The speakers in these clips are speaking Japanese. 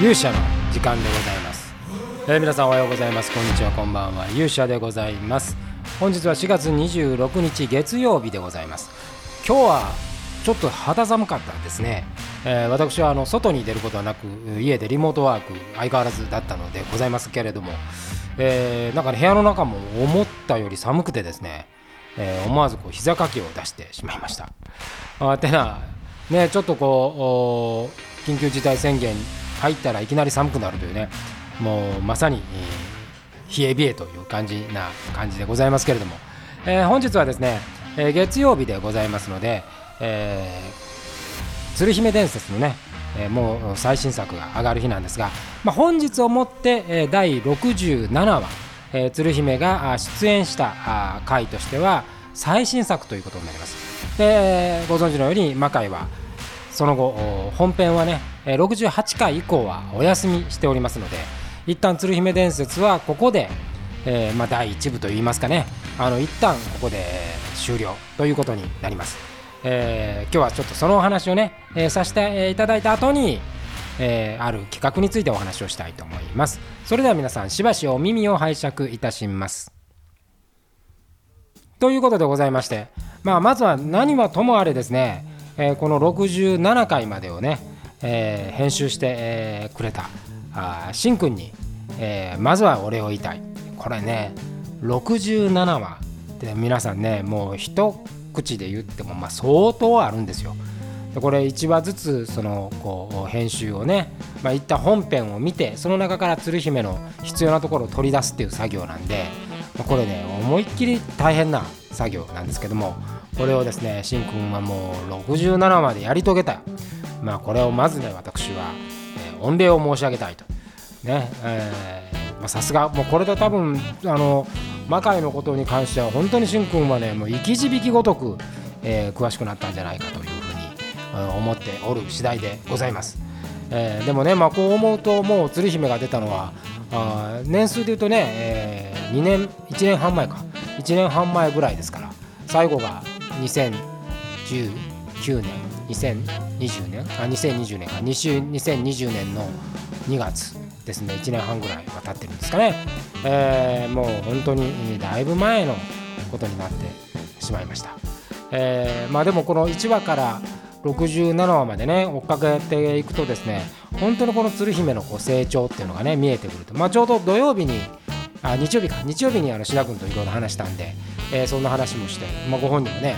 勇者の時間でございます、えー、皆さんおはようございます。こんにちは。こんばんは。勇者でございます。本日は4月26日月曜日でございます。今日はちょっと肌寒かったですね、えー、私はあの外に出ることはなく家でリモートワーク相変わらずだったのでございますけれども、えー、なんか、ね、部屋の中も思ったより寒くてですね、えー、思わずこう膝かきを出してしまいました。あてなねちょっとこう緊急事態宣言入ったらいきなり寒くなるというねもうまさに、冷え冷えという感じな感じでございますけれども、えー、本日はですね、えー、月曜日でございますので、えー、鶴姫伝説のね、えー、もう最新作が上がる日なんですが、まあ、本日をもって、えー、第67話、えー、鶴姫が出演した回としては最新作ということになります。でご存知のように魔界はその後本編はね68回以降はお休みしておりますので一旦鶴姫伝説はここで、えー、まあ、第1部といいますかね。あの一旦ここで終了ということになります、えー、今日はちょっとそのお話をね、えー、させていただいた後に、えある企画についてお話をしたいと思います。それでは皆さんしばしお耳を拝借いたします。ということでございまして、まあ、まずは何はともあれですねえ、この67回までをね、えー、編集して、えー、くれたあしんくんに、えー、まずはお礼を言いたいこれね67話で皆さんねもう一口で言ってもまあ相当あるんですよ。でこれ1話ずつそのこう編集をね、まあ、いった本編を見てその中から鶴姫の必要なところを取り出すっていう作業なんで、ま、これね思いっきり大変な作業なんですけどもこれをですねしんくんはもう67までやり遂げたまあこれをまずね私は、えー、御礼を申し上げたいと。ねさすがもうこれで多分あの魔界のことに関しては本当にしんくんはねもう生き字引ごとく、えー、詳しくなったんじゃないかというふうに、思っておる次第でございます、えー、でもねまあこう思うともう鶴姫が出たのはあ年数でいうとね、えー、2年1年半前か。1年半前ぐらいですから最後が2019年2020年あ2020年か。2020年の2月ですね。1年半ぐらいは経ってるんですかね、えー、もう本当にだいぶ前のことになってしまいました、えー、まあでもこの1話から67話までね追っかけていくとですね本当にこの鶴姫のこう成長っていうのがね見えてくると。まあちょうど土曜日にあ日曜日か。日曜日にあの志田君といろいろ話したんで、えー、そんな話もして、まあ、ご本人もね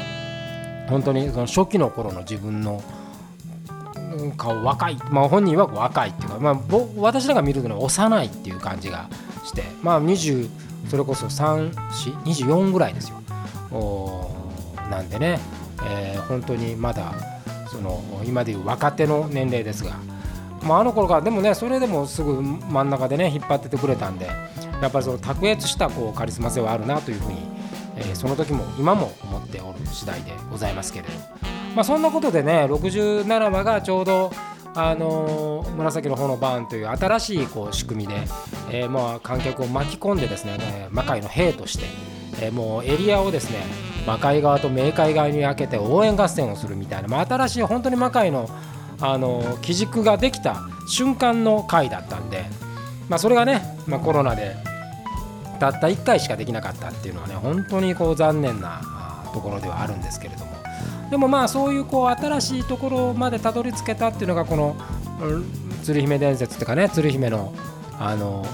本当にその初期の頃の自分の顔若い、まあ、本人は若いっていうか、まあ、私らが見るのは幼いっていう感じがしてまあ20それこそ324ぐらいですよ。なんでね、えー、本当にまだその今でいう若手の年齢ですが、まあ、あの頃からでもねそれでもすぐ真ん中でね引っ張っててくれたんでやっぱりその卓越したこうカリスマ性はあるなというふうに、え、その時も今も思っておる次第でございますけれど、まあ、そんなことでね67話がちょうどあのー、紫の方のバーンという新しいこう仕組みで、えー、まあ観客を巻き込んでですね魔界の兵として、えー、もうエリアをですね魔界側と冥界側に分けて応援合戦をするみたいな、まあ、新しい本当に魔界のあの基軸ができた瞬間の回だったんで、まあ、それがね、まあ、コロナでたった1回しかできなかったっていうのはね本当にこう残念なところではあるんですけれどもでもまあそういうこう新しいところまでたどり着けたっていうのがこの鶴姫伝説っていうかね鶴姫のあの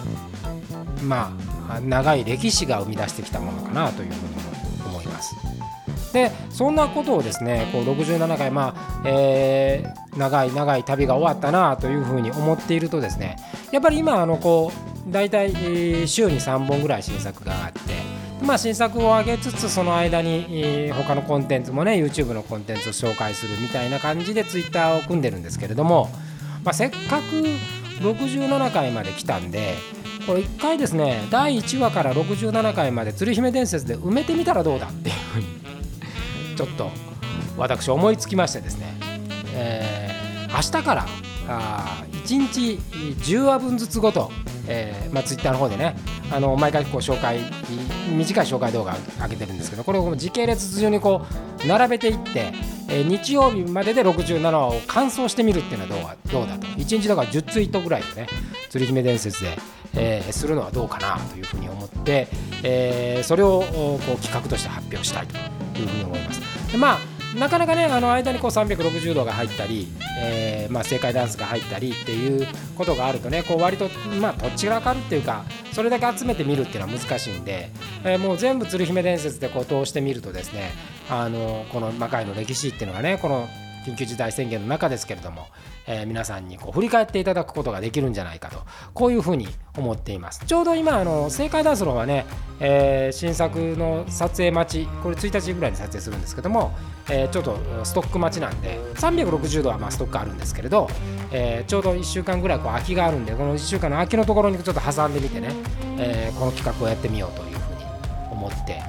まあ長い歴史が生み出してきたものかなというふうに思います。でそんなことをですねこう67回まあ、えー、長い長い旅が終わったなというふうに思っているとですねやっぱり今あのこう大体週に3本ぐらい新作があってまあ、新作を上げつつその間に他のコンテンツもね YouTube のコンテンツを紹介するみたいな感じで Twitter を組んでるんですけれども、まあ、せっかく67回まで来たんでこれ1回ですね第1話から67回まで鶴姫伝説で埋めてみたらどうだっていうふうにちょっと私思いつきましてですね、え、明日からあ1日10話分ずつごと、えーまあ、ツイッターの方でねあの毎回こう紹介短い紹介動画上げてるんですけどこれを時系列順にこう並べていって、えー、日曜日までで67話を完走してみるっていうのはどうどうだと1日だから10ツイートぐらいでね鶴姫伝説で、えー、するのはどうかなというふうに思って、えー、それをこう企画として発表したいというふうに思います。でまあなかなかねあの間にこう360度が入ったり、えーまあ、正解ダンスが入ったりっていうことがあるとねこう割とまあどっちが分かるっていうかそれだけ集めてみるっていうのは難しいんで、えー、もう全部鶴姫伝説でこう通してみるとですねあのこの魔界の歴史っていうのがねこの緊急事態宣言の中ですけれども、えー、皆さんにこう振り返っていただくことができるんじゃないかとこういうふうに思っています。ちょうど今あの正解ダンスローはね、えー、新作の撮影待ちこれ1日ぐらいに撮影するんですけども、えー、ちょっとストック待ちなんで360度はまあストックあるんですけれど、え、ちょうど1週間ぐらいこう空きがあるんでこの1週間の空きのところにちょっと挟んでみてね、え、この企画をやってみようというふうに思って、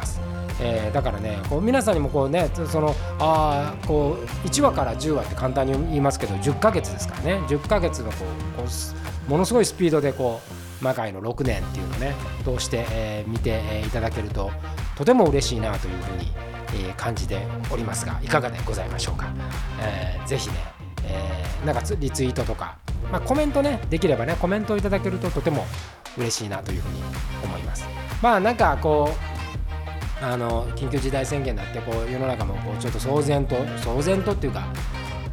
ます。えー、だからねこう皆さんにもこうねそのあこう1話から10話って簡単に言いますけど10ヶ月ですからね。10ヶ月のこうこうものすごいスピードでこう魔界の6年っていうのをね通して、えー、見て、いただけるととても嬉しいなというふうに、えー、感じておりますがいかがでございましょうか、えー、ぜひね、えー、なんかリツイートとか、まあ、コメントねできればねコメントをいただけるととても嬉しいなというふうに思います。まあなんかこうあの緊急事態宣言になってこう世の中もこうちょっと騒然と騒然とっていうか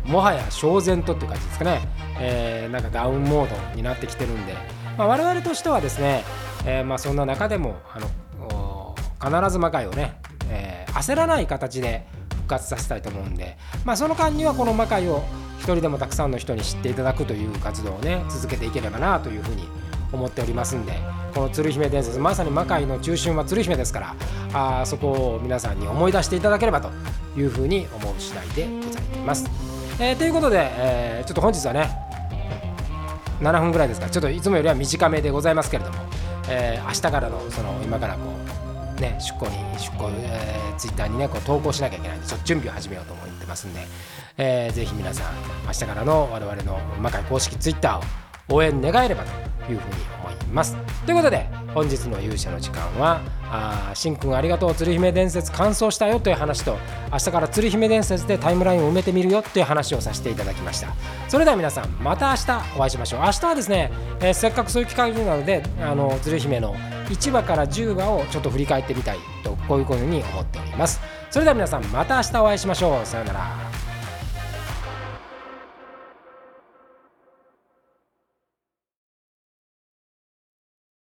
もはや騒然とっていう感じですかね、えー、なんかダウンモードになってきてるんで、まあ、我々としてはですね、えー、まあそんな中でもあの必ず魔界をね、えー、焦らない形で復活させたいと思うんで、まあ、その間にはこの魔界を一人でもたくさんの人に知っていただくという活動をね続けていければなというふうに思っておりますんでこの鶴姫伝説まさに魔界の中心は鶴姫ですからあそこを皆さんに思い出していただければというふうに思う次第でございます。えー、ということで、えー、ちょっと本日はね7分ぐらいですからちょっといつもよりは短めでございますけれども、えー、明日からのその今からこうね出向に出向、えー、ツイッターにねこう投稿しなきゃいけないんでちょっと準備を始めようと思ってますんで、えー、ぜひ皆さん明日からの我々の魔界公式ツイッターを応援願えればというふうに思います。ということで本日の勇者の時間はあしんくんありがとう鶴姫伝説完走したよという話と明日から鶴姫伝説でタイムラインを埋めてみるよという話をさせていただきました。それでは皆さんまた明日お会いしましょう。明日はですね、えー、せっかくそういう機会なのであの鶴姫の1話から10話をちょっと振り返ってみたいとこういうふうに思っております。それでは皆さんまた明日お会いしましょう。さようなら。